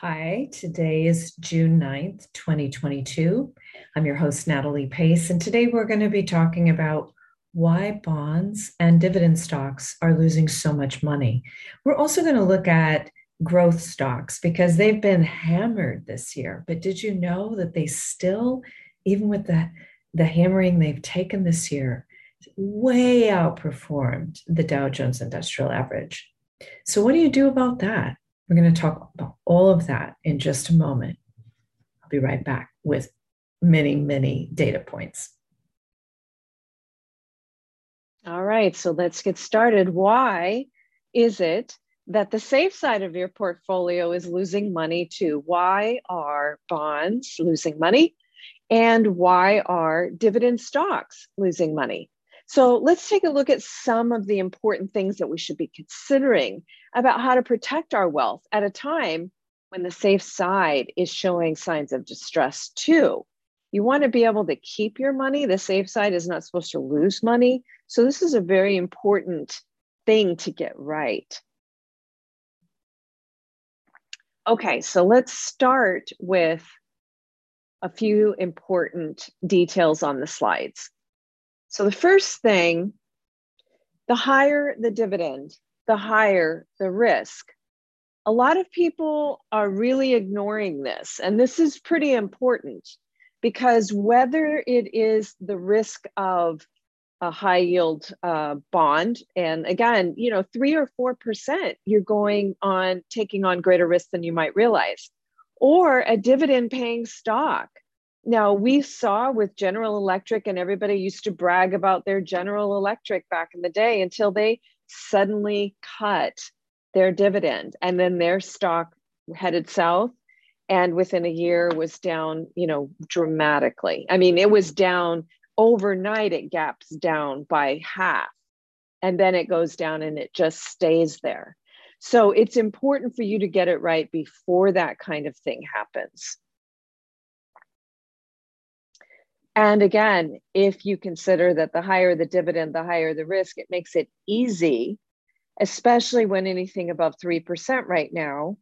Hi, today is June 9th, 2022. I'm your host, Natalie Pace, and today we're going to be talking about why bonds and dividend stocks are losing so much money. We're also going to look at growth stocks because they've been hammered this year. But did you know that they still, even with the, the hammering they've taken this year, way outperformed the Dow Jones Industrial Average? So, what do you do about that? We're going to talk about all of that in just a moment. I'll be right back with many, many data points. All right, so let's get started. Why is it that the safe side of your portfolio is losing money too? Why are bonds losing money? And why are dividend stocks losing money? So let's take a look at some of the important things that we should be considering about how to protect our wealth at a time when the safe side is showing signs of distress too. You want to be able to keep your money. The safe side is not supposed to lose money. So, this is a very important thing to get right. Okay, so let's start with a few important details on the slides. So the first thing, the higher the dividend, the higher the risk. A lot of people are really ignoring this, and this is pretty important because whether it is the risk of a high yield uh, bond, and again, you know, three or four percent, you're going on taking on greater risk than you might realize, or a dividend paying stock now, we saw with General Electric, and everybody used to brag about their General Electric back in the day until they suddenly cut their dividend. And then their stock headed south and within a year was down, you know, dramatically. I mean, it was down overnight, it gaps down by half. And then it goes down and it just stays there. So it's important for you to get it right before that kind of thing happens. And again, if you consider that the higher the dividend, the higher the risk, it makes it easy, especially when anything above 3% right now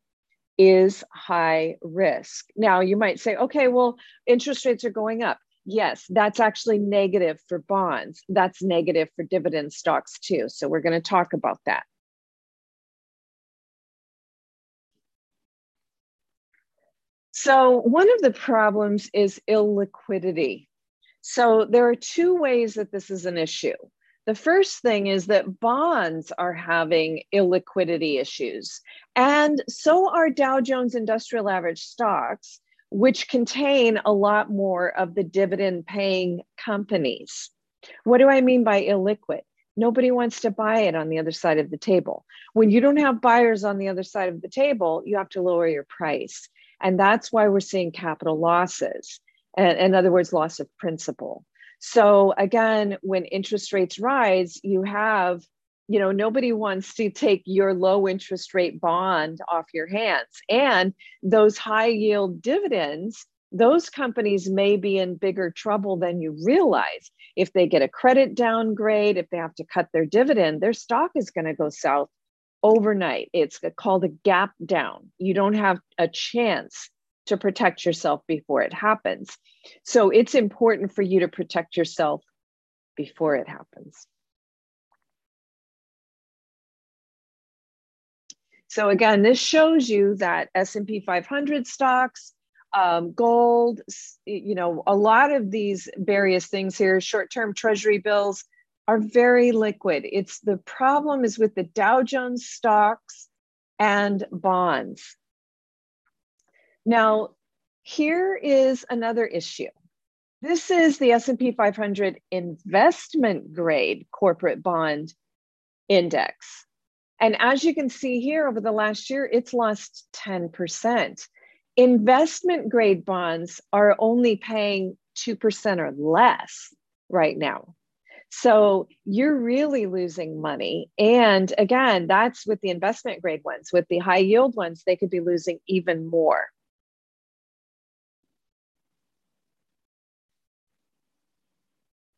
is high risk. Now, you might say, okay, well, interest rates are going up. Yes, that's actually negative for bonds. That's negative for dividend stocks too. So, we're going to talk about that. So, one of the problems is illiquidity. So there are two ways that this is an issue. The first thing is that bonds are having illiquidity issues, and so are Dow Jones Industrial Average stocks, which contain a lot more of the dividend paying companies. What do I mean by illiquid? Nobody wants to buy it on the other side of the table. When you don't have buyers on the other side of the table, you have to lower your price. And that's why we're seeing capital losses and in other words, loss of principal. So again, when interest rates rise, you have, you know, nobody wants to take your low interest rate bond off your hands. And those high yield dividends, those companies may be in bigger trouble than you realize. If they get a credit downgrade, if they have to cut their dividend, their stock is going to go south overnight. It's called a gap down. You don't have a chance to protect yourself before it happens. So it's important for you to protect yourself before it happens. So again, this shows you that S&P 500 stocks, um, gold, you know, a lot of these various things here, short-term treasury bills are very liquid. It's the problem is with the Dow Jones stocks and bonds. Now, here is another issue. This is the S&P 500 investment grade corporate bond index. And as you can see here over the last year, it's lost 10%. Investment grade bonds are only paying 2% or less right now. So you're really losing money. And again, that's with the investment grade ones. With the high yield ones, they could be losing even more.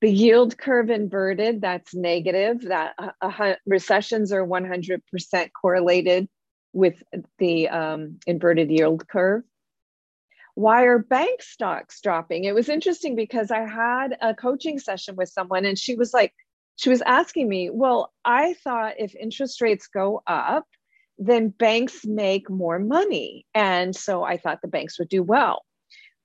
The yield curve inverted that's negative that uh, recessions are 100% correlated with the um, inverted yield curve. Why are bank stocks dropping? It was interesting because I had a coaching session with someone and she was like, she was asking me, Well, I thought if interest rates go up, then banks make more money. And so I thought the banks would do well.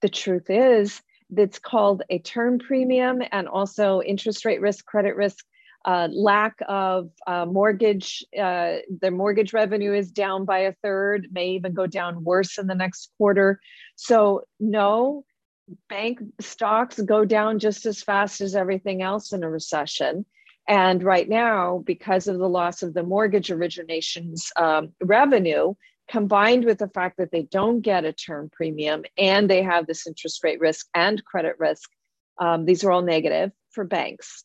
The truth is, it's called a term premium and also interest rate risk, credit risk, uh, lack of uh, mortgage. Uh, the mortgage revenue is down by a third, may even go down worse in the next quarter. So, no, bank stocks go down just as fast as everything else in a recession. And right now, because of the loss of the mortgage originations um, revenue, combined with the fact that they don't get a term premium and they have this interest rate risk and credit risk, um, these are all negative for banks.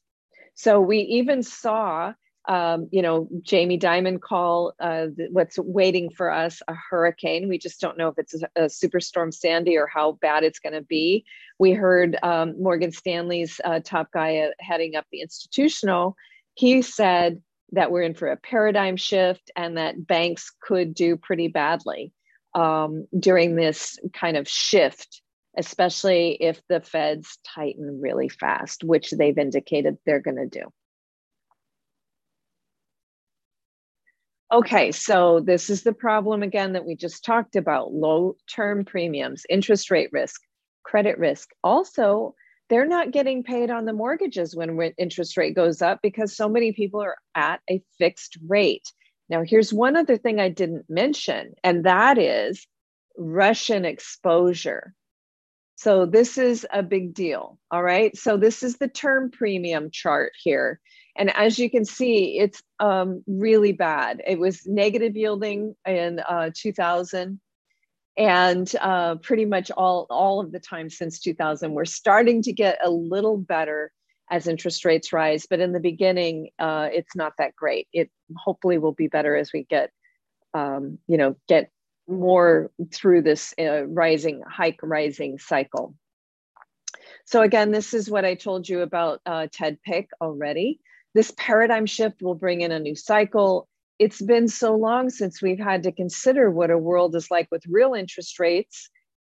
So we even saw, um, you know, Jamie Dimon call uh, what's waiting for us a hurricane. We just don't know if it's a, a superstorm Sandy or how bad it's going to be. We heard um, Morgan Stanley's uh, top guy uh, heading up the institutional. He said that we're in for a paradigm shift and that banks could do pretty badly um, during this kind of shift, especially if the feds tighten really fast, which they've indicated they're going to do. Okay, so this is the problem again that we just talked about low term premiums, interest rate risk, credit risk. Also, they're not getting paid on the mortgages when interest rate goes up because so many people are at a fixed rate. Now, here's one other thing I didn't mention, and that is Russian exposure. So, this is a big deal. All right. So, this is the term premium chart here. And as you can see, it's um, really bad. It was negative yielding in uh, 2000 and uh, pretty much all all of the time since 2000 we're starting to get a little better as interest rates rise. But in the beginning uh, it's not that great. It hopefully will be better as we get um, you know get more through this uh, rising hike rising cycle. So again this is what i told you about uh, ted pick already. This paradigm shift will bring in a new cycle it's been so long since we've had to consider what a world is like with real interest rates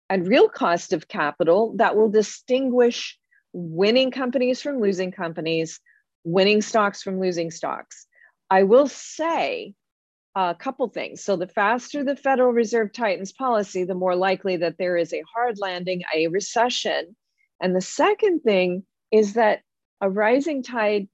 and real cost of capital that will distinguish winning companies from losing companies, winning stocks from losing stocks. I will say a couple things. So, the faster the Federal Reserve tightens policy, the more likely that there is a hard landing, a recession. And the second thing is that a rising tide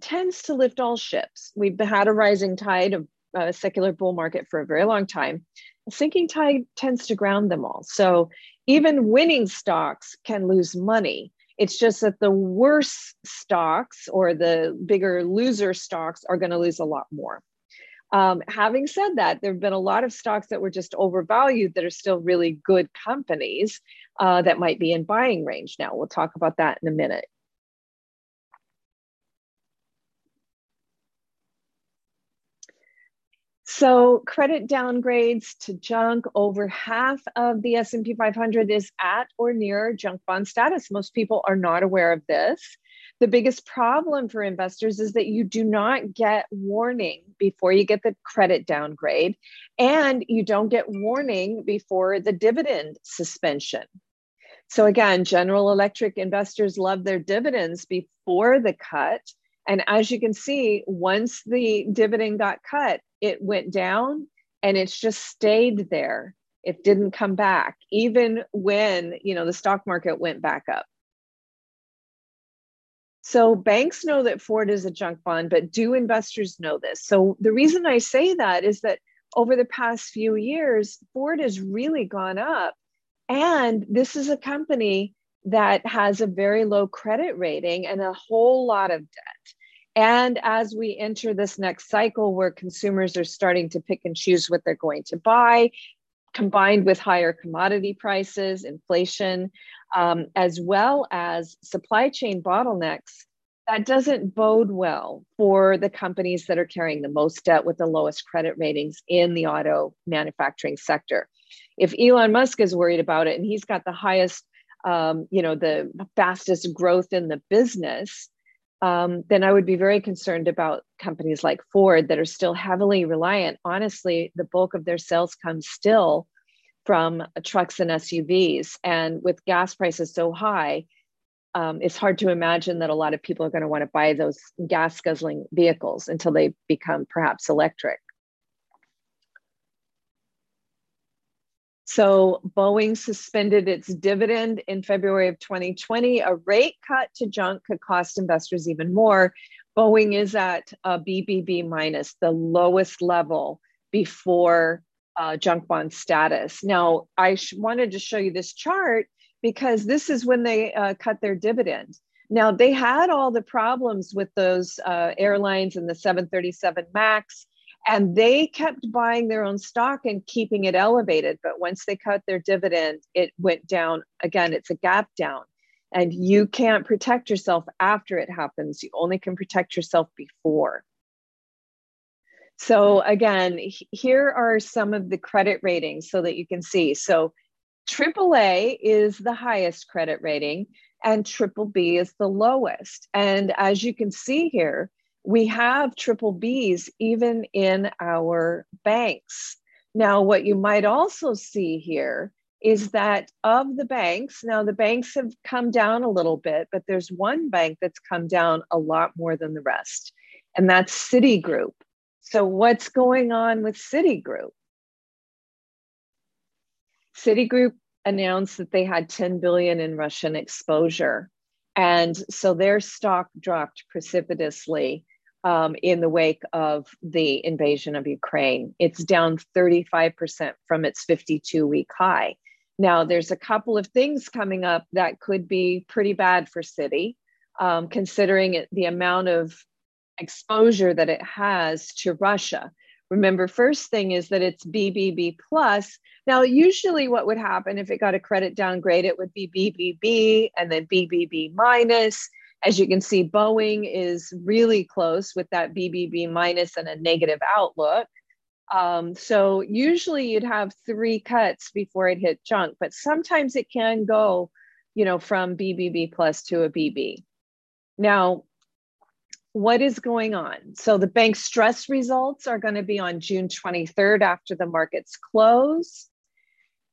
tends to lift all ships. We've had a rising tide of a secular bull market for a very long time. A sinking tide tends to ground them all. So even winning stocks can lose money. It's just that the worse stocks or the bigger loser stocks are going to lose a lot more. Um, having said that, there have been a lot of stocks that were just overvalued that are still really good companies uh, that might be in buying range now. We'll talk about that in a minute. So credit downgrades to junk, over half of the S&P 500 is at or near junk bond status. Most people are not aware of this. The biggest problem for investors is that you do not get warning before you get the credit downgrade, and you don't get warning before the dividend suspension. So, again, General Electric investors love their dividends before the cut. And as you can see, once the dividend got cut, it went down and it's just stayed there. It didn't come back, even when you know the stock market went back up. So banks know that Ford is a junk bond, but do investors know this? So the reason I say that is that over the past few years, Ford has really gone up. And this is a company that has a very low credit rating and a whole lot of debt. And as we enter this next cycle where consumers are starting to pick and choose what they're going to buy, combined with higher commodity prices, inflation, um, as well as supply chain bottlenecks, that doesn't bode well for the companies that are carrying the most debt with the lowest credit ratings in the auto manufacturing sector. If Elon Musk is worried about it and he's got the highest, um, you know, the fastest growth in the business, um, then I would be very concerned about companies like Ford that are still heavily reliant. Honestly, the bulk of their sales comes still from trucks and SUVs. And with gas prices so high, um, it's hard to imagine that a lot of people are going to want to buy those gas guzzling vehicles until they become perhaps electric. So Boeing suspended its dividend in February of 2020. A rate cut to junk could cost investors even more. Boeing is at a BBB minus, the lowest level before uh, junk bond status. Now, I sh- wanted to show you this chart because this is when they uh, cut their dividend. Now, they had all the problems with those uh, airlines and the 737 MAX and they kept buying their own stock and keeping it elevated. But once they cut their dividend it went down. Again it's a gap down. And you can't protect yourself after it happens. You only can protect yourself before. So again here are some of the credit ratings so that you can see. So AAA is the highest credit rating and triple B is the lowest. And as you can see here we have triple Bs even in our banks. Now, what you might also see here is that of the banks, now the banks have come down a little bit, but there's one bank that's come down a lot more than the rest, and that's Citigroup. So, what's going on with Citigroup? Citigroup announced that they had 10 billion in Russian exposure. And so their stock dropped precipitously um, in the wake of the invasion of Ukraine. It's down 35% from its 52 week high. Now, there's a couple of things coming up that could be pretty bad for Citi, um, considering it, the amount of exposure that it has to Russia. Remember, first thing is that it's BBB plus. Now, usually, what would happen if it got a credit downgrade, it would be BBB and then BBB minus. As you can see, Boeing is really close with that BBB minus and a negative outlook. Um, so usually you'd have three cuts before it hit junk, but sometimes it can go, you know, from BBB plus to a BB. Now, what is going on? So the bank stress results are going to be on June 23rd after the markets close.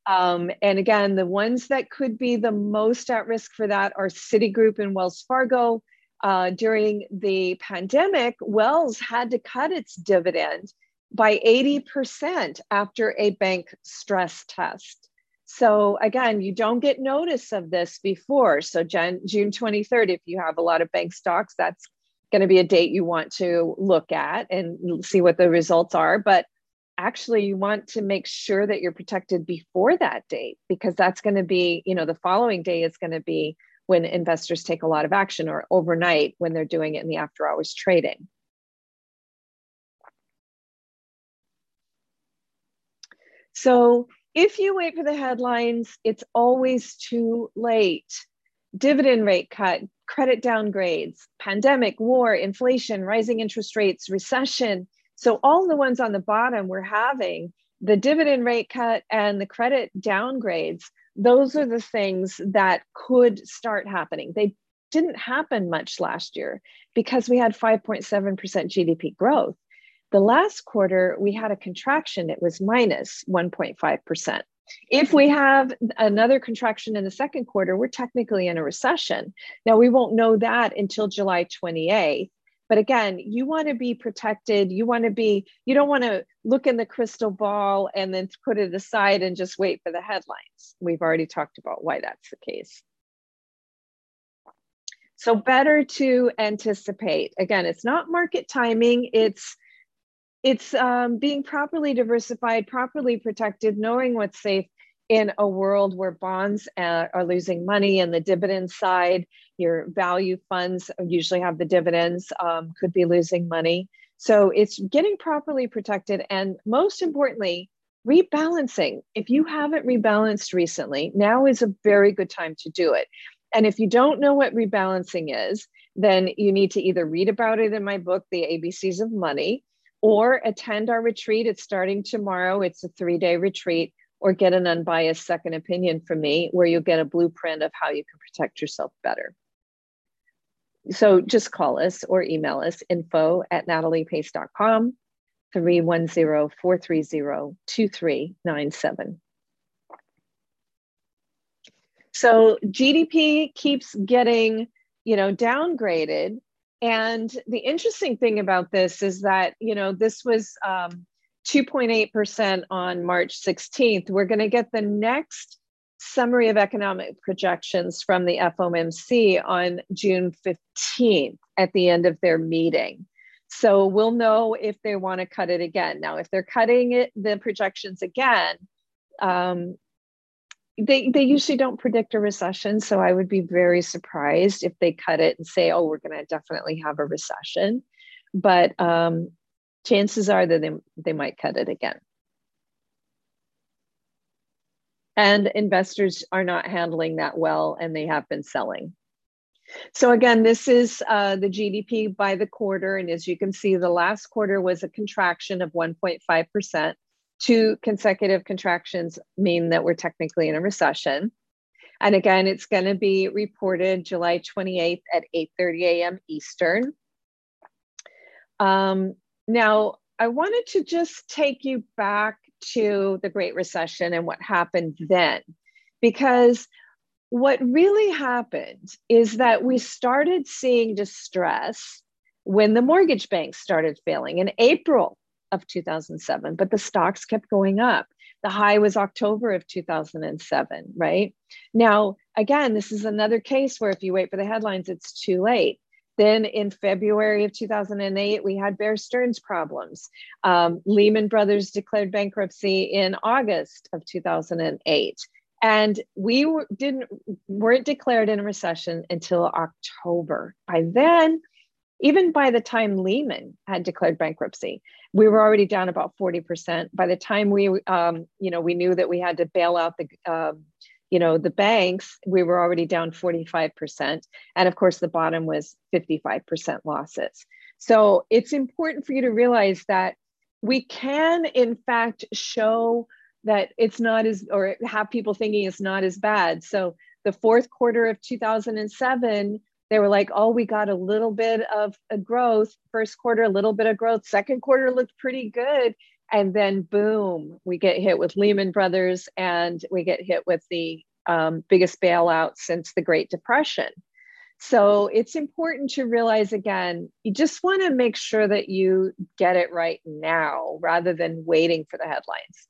Um, and again, the ones that could be the most at risk for that are Citigroup and Wells Fargo. Uh, during the pandemic, Wells had to cut its dividend by 80% after a bank stress test. So again, you don't get notice of this before. So June 23rd, if you have a lot of bank stocks, that's going to be a date you want to look at and see what the results are. But actually you want to make sure that you're protected before that date because that's going to be you know the following day is going to be when investors take a lot of action or overnight when they're doing it in the after hours trading. So if you wait for the headlines it's always too late. Dividend rate cut credit downgrades pandemic war inflation rising interest rates recession so all the ones on the bottom we're having the dividend rate cut and the credit downgrades, those are the things that could start happening. They didn't happen much last year because we had 5.7% GDP growth. The last quarter, we had a contraction, it was minus 1.5%. If we have another contraction in the second quarter, we're technically in a recession. Now, we won't know that until July 28th. But again, you want to be protected. You want to be, you don't want to look in the crystal ball and then put it aside and just wait for the headlines. We've already talked about why that's the case. So, better to anticipate. Again, it's not market timing, it's it's um, being properly diversified, properly protected, knowing what's safe, in a world where bonds uh, are losing money and the dividend side, your value funds usually have the dividends, um, could be losing money. So it's getting properly protected. And most importantly, rebalancing. If you haven't rebalanced recently, now is a very good time to do it. And if you don't know what rebalancing is, then you need to either read about it in my book, The ABCs of Money, or attend our retreat. It's starting tomorrow. It's a three day retreat or get an unbiased second opinion from me where you'll get a blueprint of how you can protect yourself better. so just call us or email us info at nataliepace.com 310-430-2397. So GDP keeps getting, you know, downgraded. And the interesting thing about this is that, you know, this was um, 2.8% on March 16th. We're going to get the next summary of economic projections from the FOMC on June 15th at the end of their meeting. So we'll know if they want to cut it again. Now, if they're cutting it, the projections again, um, they they usually don't predict a recession so i would be very surprised if they cut it and say oh we're going to definitely have a recession but um, chances are that they, they might cut it again and investors are not handling that well and they have been selling so again this is uh, the gdp by the quarter and as you can see the last quarter was a contraction of 1.5% two consecutive contractions mean that we're technically in a recession. And again, it's going to be reported July 28th at 8:30 a.m. Eastern. Um, now, I wanted to just take you back to the Great Recession and what happened mm-hmm. then, because what really happened is that we started seeing distress when the mortgage banks started failing in April of 2007, but the stocks kept going up. The high was October of 2007, right? Now, again, this is another case where if you wait for the headlines, it's too late. Then in February of 2008, we had Bear Stearns problems. Um, Lehman Brothers declared bankruptcy in August of 2008 and we were, didn't weren't declared in a recession until October. By then, even by the time Lehman had declared bankruptcy, we were already down about 40%. By the time we, um, you know, we knew that we had to bail out the, uh, you know, the banks, we were already down 45%. And of course, the bottom was 55% losses. So it's important for you to realize that we can, in fact, show that it's not as, or have people thinking it's not as bad. So the fourth quarter of 2007 they were like, oh, we got a little bit of a growth. First quarter, a little bit of growth. Second quarter looked pretty good. And then boom, we get hit with Lehman Brothers and we get hit with the um, biggest bailout since the Great Depression. So it's important to realize again, you just want to make sure that you get it right now rather than waiting for the headlines.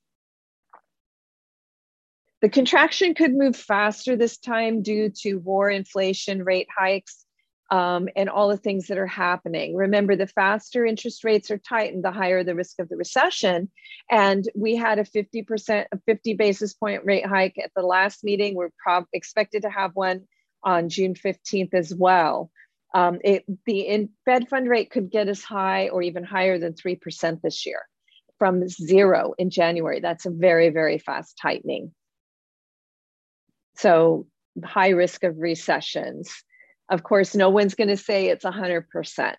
The contraction could move faster this time due to war, inflation, rate hikes, um, and all the things that are happening. Remember, the faster interest rates are tightened, the higher the risk of the recession. And we had a 50%, a 50 basis point rate hike at the last meeting. We're prob- expected to have one on June 15th as well. Um, it, the in, Fed fund rate could get as high or even higher than 3% this year from zero in January. That's a very, very fast tightening. So, high risk of recessions. Of course, no one's going to say it's 100%.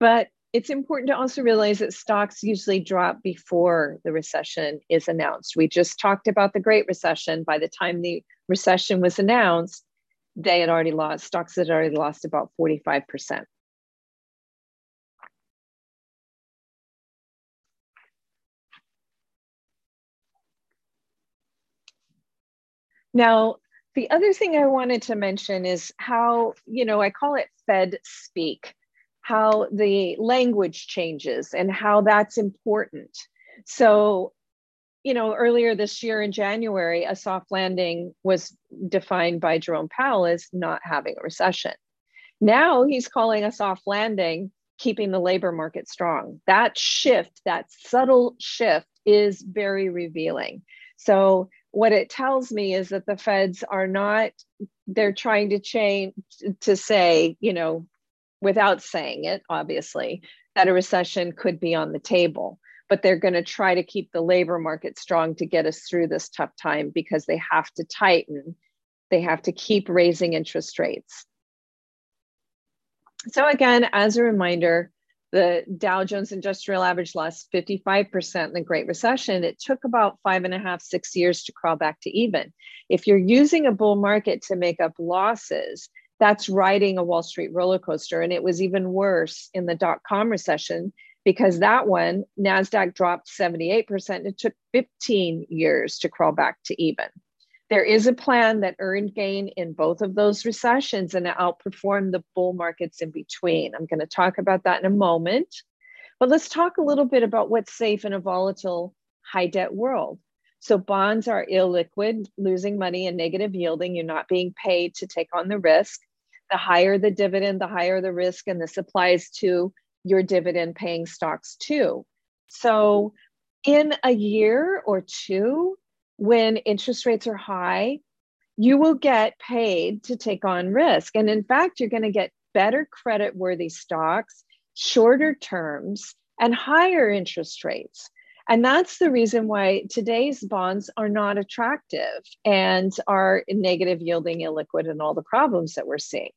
But it's important to also realize that stocks usually drop before the recession is announced. We just talked about the Great Recession. By the time the recession was announced, they had already lost, stocks had already lost about 45%. Now, the other thing I wanted to mention is how, you know, I call it Fed speak, how the language changes and how that's important. So, you know, earlier this year in January, a soft landing was defined by Jerome Powell as not having a recession. Now he's calling a soft landing keeping the labor market strong. That shift, that subtle shift, is very revealing. So what it tells me is that the feds are not they're trying to change to say you know without saying it obviously that a recession could be on the table. But they're going to try to keep the labor market strong to get us through this tough time because they have to tighten. They have to keep raising interest rates. So again as a reminder The Dow Jones Industrial Average lost 55% in the Great Recession. It took about five and a half, six years to crawl back to even. If you're using a bull market to make up losses, that's riding a Wall Street roller coaster. And it was even worse in the dot com recession because that one, NASDAQ dropped 78%. It took 15 years to crawl back to even. There is a plan that earned gain in both of those recessions and outperformed the bull markets in between. I'm going to talk about that in a moment. But let's talk a little bit about what's safe in a volatile, high debt world. So, bonds are illiquid, losing money and negative yielding. You're not being paid to take on the risk. The higher the dividend, the higher the risk. And this applies to your dividend paying stocks too. So, in a year or two, when interest rates are high, you will get paid to take on risk. And in fact, you're going to get better credit worthy stocks, shorter terms, and higher interest rates. And that's the reason why today's bonds are not attractive and are negative yielding, illiquid, and all the problems that we're seeing.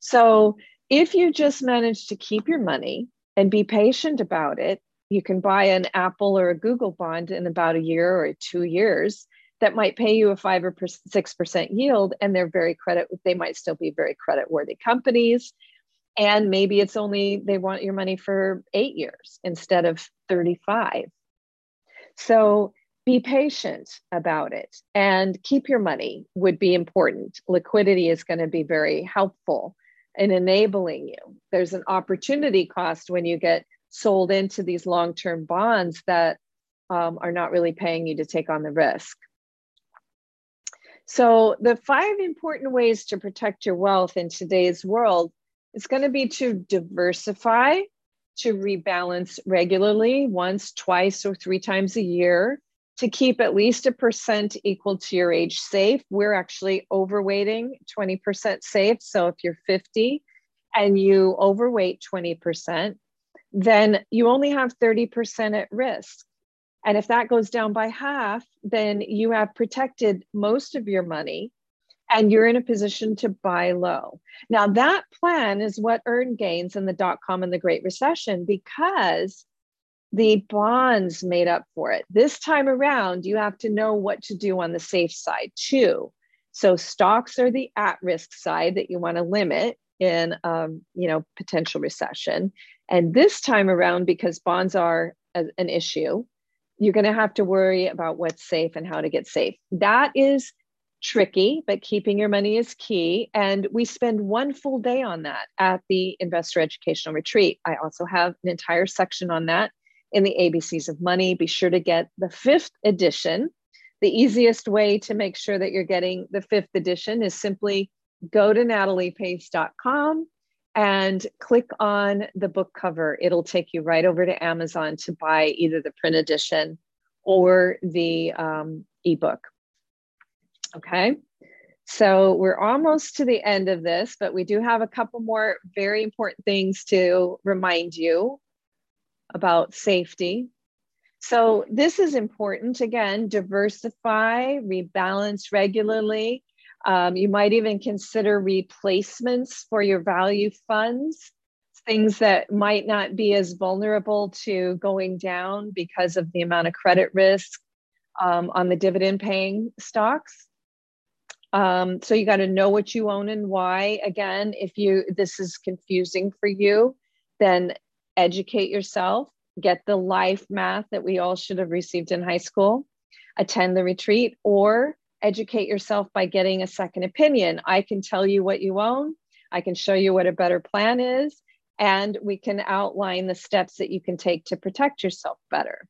So, if you just manage to keep your money and be patient about it, you can buy an Apple or a Google bond in about a year or two years that might pay you a five or six percent yield, and they're very credit. They might still be very credit worthy companies, and maybe it's only they want your money for eight years instead of thirty five. So be patient about it and keep your money would be important. Liquidity is going to be very helpful in enabling you. There's an opportunity cost when you get sold into these long term bonds that um, are not really paying you to take on the risk. So, the five important ways to protect your wealth in today's world is going to be to diversify, to rebalance regularly, once, twice, or three times a year, to keep at least a percent equal to your age safe. We're actually overweighting 20% safe. So, if you're 50 and you overweight 20%, then you only have 30% at risk. And if that goes down by half, then you have protected most of your money and you're in a position to buy low. Now, that plan is what earned gains in the dot com and the Great Recession because the bonds made up for it. This time around, you have to know what to do on the safe side too. So, stocks are the at risk side that you want to limit in um, you know potential recession. And this time around because bonds are a, an issue you're going to have to worry about what's safe and how to get safe. That is tricky but keeping your money is key. And we spend one full day on that at the investor educational retreat. I also have an entire section on that in the abcs of money. Be sure to get the fifth edition. The easiest way to make sure that you're getting the fifth edition is simply go to nataliepace.com and click on the book cover. It'll take you right over to Amazon to buy either the print edition or the um, ebook. Okay. So we're almost to the end of this, but we do have a couple more very important things to remind you about safety. So this is important. Again, diversify, rebalance regularly. Um, you might even consider replacements for your value funds, things that might not be as vulnerable to going down because of the amount of credit risk um, on the dividend paying stocks. Um, so you got to know what you own and why. Again, if you this is confusing for you, then educate yourself. Get the life math that we all should have received in high school. Attend the retreat or educate yourself by getting a second opinion. I can tell you what you own, I can show you what a better plan is, and we can outline the steps that you can take to protect yourself better.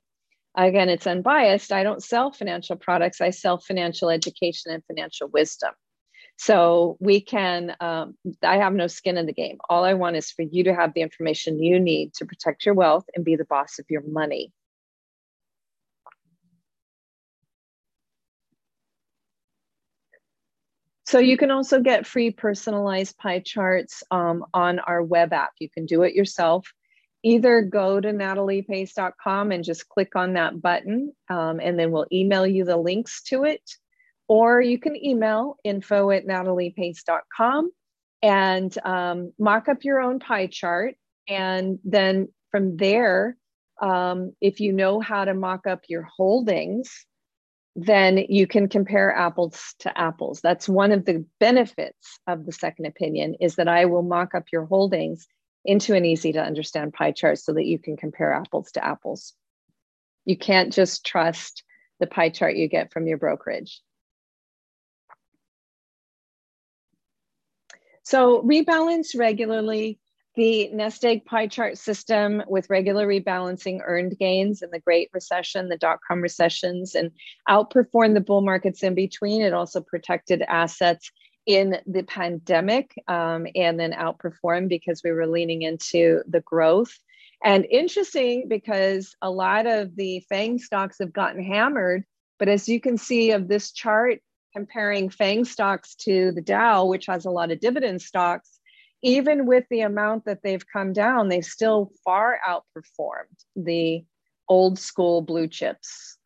Again, it's unbiased. I don't sell financial products, I sell financial education and financial wisdom. So we can, um, I have no skin in the game. All I want is for you to have the information you need to protect your wealth and be the boss of your money. So you can also get free personalized pie charts um, on our web app. You can do it yourself. Either go to nataliepace.com and just click on that button, um, and then we'll email you the links to it. Or you can email info at nataliepace.com and um, mock up your own pie chart. And then from there, um, if you know how to mock up your holdings, then you can compare apples to apples. That's one of the benefits of the second opinion is that I will mock up your holdings into an easy to understand pie chart so that you can compare apples to apples. You can't just trust the pie chart you get from your brokerage. So rebalance regularly the nest egg pie chart system with regular rebalancing earned gains in the Great Recession, the dot com recessions, and outperformed the bull markets in between. It also protected assets in the pandemic um, and then outperformed because we were leaning into the growth. And interesting because a lot of the FANG stocks have gotten hammered. But as you can see of this chart, comparing FANG stocks to the Dow, which has a lot of dividend stocks, even with the amount that they've come down, they still far outperformed the old school blue chips.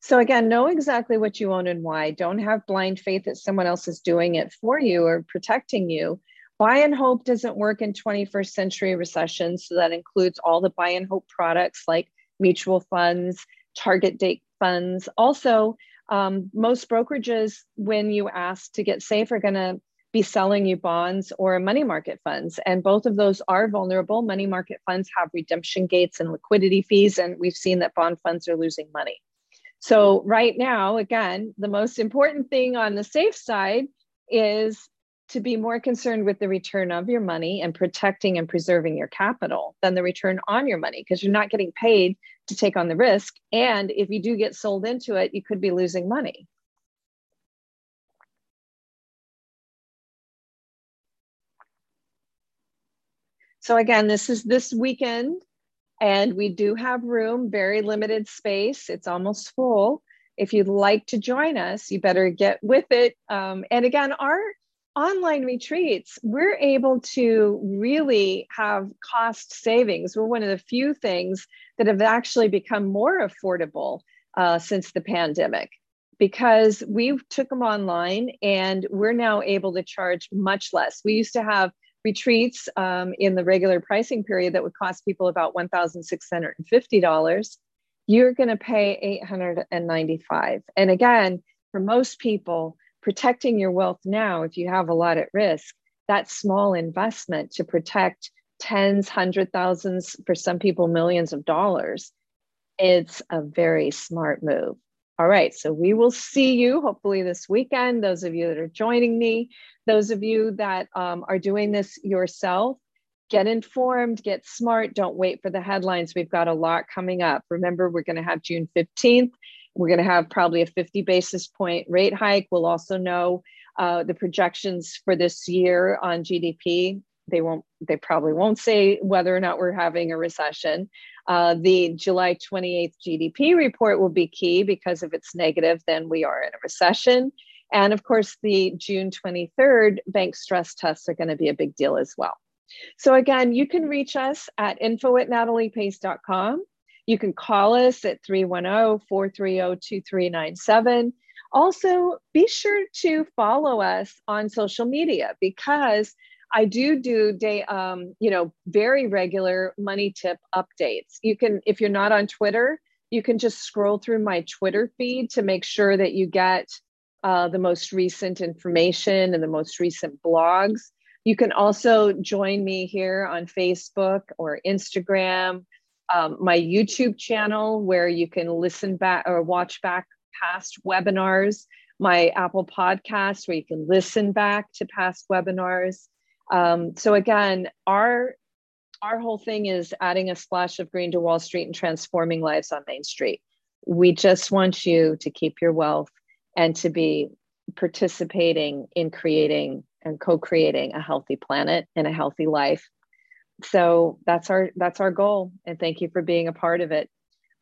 So, again, know exactly what you own and why. Don't have blind faith that someone else is doing it for you or protecting you. Buy and hope doesn't work in 21st century recessions. So, that includes all the buy and hope products like mutual funds, target date funds. Also, um, most brokerages, when you ask to get safe, are going to be selling you bonds or money market funds. And both of those are vulnerable. Money market funds have redemption gates and liquidity fees, and we've seen that bond funds are losing money. So, right now, again, the most important thing on the safe side is to be more concerned with the return of your money and protecting and preserving your capital than the return on your money because you're not getting paid to take on the risk. And if you do get sold into it, you could be losing money. So, again, this is this weekend, and we do have room, very limited space. It's almost full. If you'd like to join us, you better get with it. Um, and again, our online retreats, we're able to really have cost savings. We're one of the few things that have actually become more affordable uh, since the pandemic because we took them online and we're now able to charge much less. We used to have retreats um, in the regular pricing period that would cost people about $1,650. You're going to pay 895. And again, for most people, protecting your wealth now, if you have a lot at risk, that small investment to protect tens, hundred thousands, for some people, millions of dollars, it's a very smart move. All right, so we will see you hopefully this weekend. Those of you that are joining me, those of you that um, are doing this yourself, get informed, get smart. Don't wait for the headlines. We've got a lot coming up. Remember, we're going to have June 15th we're going to have probably a 50 basis point rate hike. We'll also know uh, the projections for this year on GDP. They won't. They probably won't say whether or not we're having a recession. Uh, the July 28th GDP report will be key because if it's negative, then we are in a recession. And of course, the June 23rd bank stress tests are going to be a big deal as well. So again, you can reach us at info at nataliepace.com. You can call us at 310 430 2397. Also, be sure to follow us on social media because I do do day, um, you know, very regular money tip updates. You can, if you're not on Twitter, you can just scroll through my Twitter feed to make sure that you get uh, the most recent information and the most recent blogs. You can also join me here on Facebook or Instagram um, my YouTube channel where you can listen back or watch back past webinars, my Apple podcast where you can listen back to past webinars. Um, so again, our our whole thing is adding a splash of green to Wall Street and transforming lives on Main Street. We just want you to keep your wealth and to be participating in creating and co-creating a healthy planet and a healthy life so that's our that's our goal and thank you for being a part of it.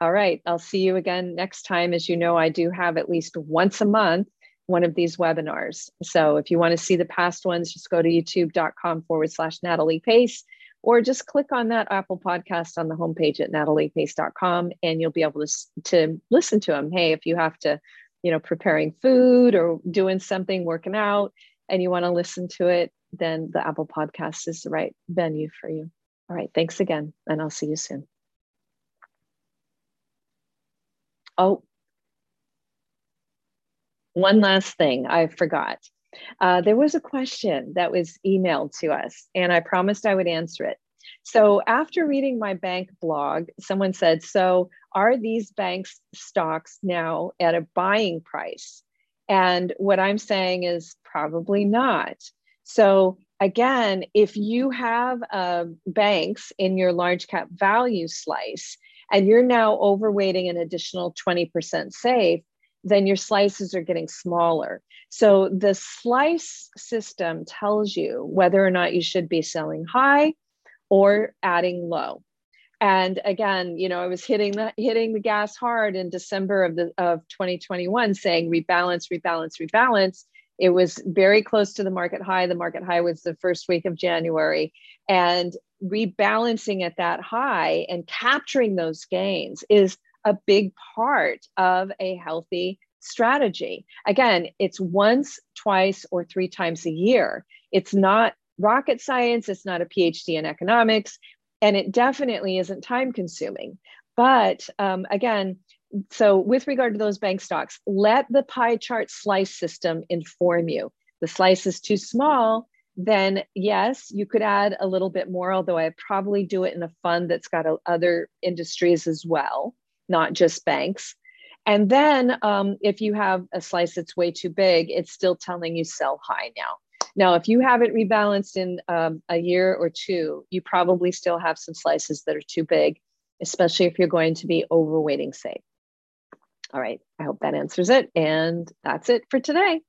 All right i'll see you again next time. As you know i do have at least once a month one of these webinars. So if you want to see the past ones just go to youtube.com forward slash natalie pace or just click on that apple podcast on the homepage at nataliepace.com and you'll be able to, to listen to them hey if you have to you know preparing food or doing something working out and you want to listen to it then the Apple Podcast is the right venue for you. All right. Thanks again. And I'll see you soon. Oh, one last thing I forgot. Uh, there was a question that was emailed to us, and I promised I would answer it. So, after reading my bank blog, someone said, So, are these banks stocks now at a buying price? And what I'm saying is probably not. So, again, if you have uh, banks in your large cap value slice and you're now overweighting an additional 20% safe, then your slices are getting smaller. So the slice system tells you whether or not you should be selling high or adding low. And again, you know, I was hitting the hitting the gas hard in December of the of 2021 saying rebalance, rebalance, rebalance. It was very close to the market high. The market high was the first week of January. And rebalancing at that high and capturing those gains is a big part of a healthy strategy. Again, it's once, twice, or three times a year. It's not rocket science, it's not a PhD in economics, and it definitely isn't time consuming. But um, again, so with regard to those bank stocks, let the pie chart slice system inform you. The slice is too small, then yes, you could add a little bit more, although I probably do it in a fund that's got other industries as well not just banks. And then um, if you have a slice that's way too big, it's still telling you sell high now. Now, if you have it rebalanced in um, a year or two, you probably still have some slices that are too big, especially if you're going to be overweighting safe. All right, I hope that answers it. And that's it for today.